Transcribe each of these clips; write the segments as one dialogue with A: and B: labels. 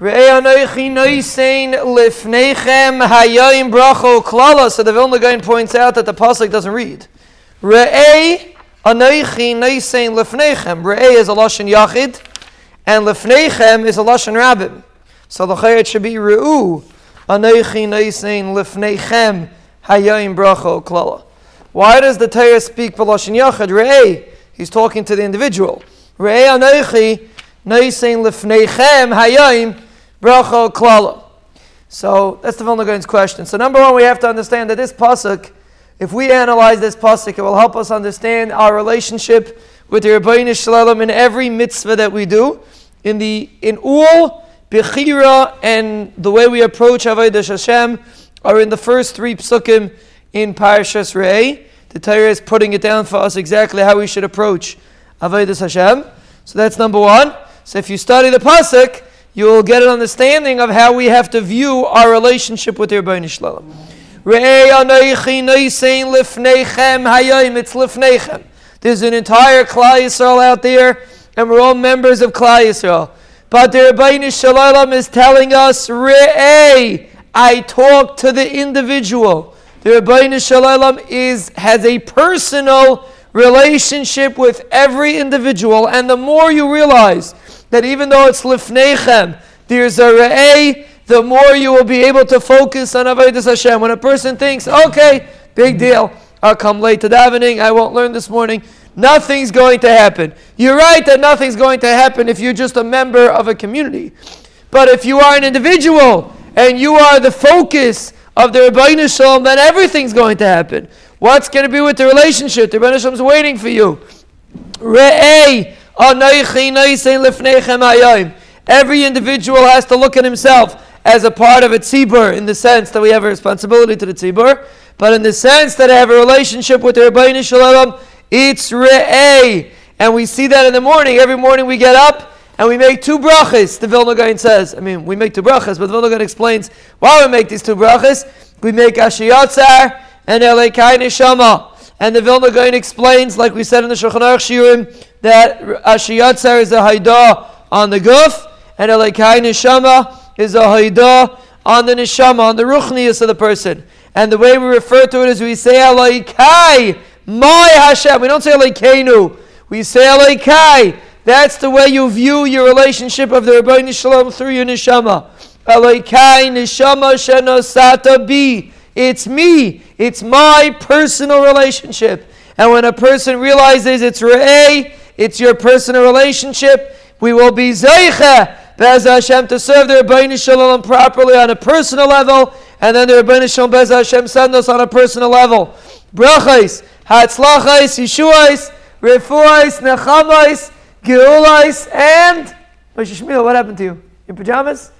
A: So the Vilna Gaon points out that the pasuk doesn't read. Re'ei anoichi noisein lifnechem. Re'ei is a lashon yachid, and lifnechem is a lashon rabbim. So the chayet should be re'u anoichi noisein lifnechem hayoim bracho klala. Why does the Torah speak b'lashon yachid? Re'ei, he's talking to the individual. Re'ei anoichi noisein lifnechem hayoim bracha klala. So that's the Vilna Gaon's question. So number one, we have to understand that this pasuk, if we analyze this pasuk, it will help us understand our relationship with the Ribbono Shel Olam in every mitzvah that we do, in the in all bechira and the way we approach Avodah Hashem are in the first three psukim in Parashas Re'eh. The Torah is putting it down for us exactly how we should approach Avodah Hashem. So that's number one. So if you study the pasuk, you will get an understanding of how we have to view our relationship with the Rebbeinu lifnechem. There's an entire Klal Yisrael out there, and we're all members of Klal Yisrael. But the Ribbono Shel Olam is telling us, Re'ei, I talk to the individual. The Ribbono Shel Olam is has a personal relationship with every individual, and the more you realize that even though it's lifnechem, there's a re'eh, the more you will be able to focus on Avodah Hashem. When a person thinks, okay, big deal, I'll come late to davening, I won't learn this morning, nothing's going to happen. You're right that nothing's going to happen if you're just a member of a community. But if you are an individual and you are the focus of the Ribbono Shel Olam, then everything's going to happen. What's going to be with the relationship? The Ribbono Shel Olam is waiting for you. Re'eh, Every individual has to look at himself as a part of a tzibur in the sense that we have a responsibility to the tzibur, but in the sense that I have a relationship with the Ribbono Shel Olam, it's re'eh. And we see that in the morning. Every morning we get up and we make two brachas, the Vilna Gaon says. I mean, we make two brachas, but the Vilna Gaon explains why we make these two brachas. We make Asher Yatzar and Elekai Neshama. And the Vilna Gaon explains, like we said in the Shulchan Aruch that Asher Yatzar is a Haidah on the Guf, and Elekai Neshama is a Haidah on the Neshama, on the Ruchnius of the person. And the way we refer to it is we say Elekai, my Hashem. We don't say Elekeinu. We say Elekai. That's the way you view your relationship of the Ribbono Shel Olam through your Neshama. Elekai Neshama Shenosata Bi. It's me. It's my personal relationship. And when a person realizes it's Re'eh, it's your personal relationship, we will be Zeicha, Bez Hashem, to serve the Ribbono Shel Olam properly on a personal level, and then the Ribbono Shel Olam Bez Hashem send us on a personal level. Brachais, Hatzlachais, Yeshuais, Refuais, Nechamais, Geulais, and Moshe Shmuel, what happened to you? Your pajamas?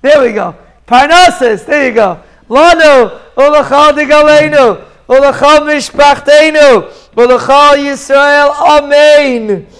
A: There we go. Parnassus, there you go. Lano, Ulachal Digalenu, Ulachal Mishpachtenu, Ulachal Yisrael, Amen.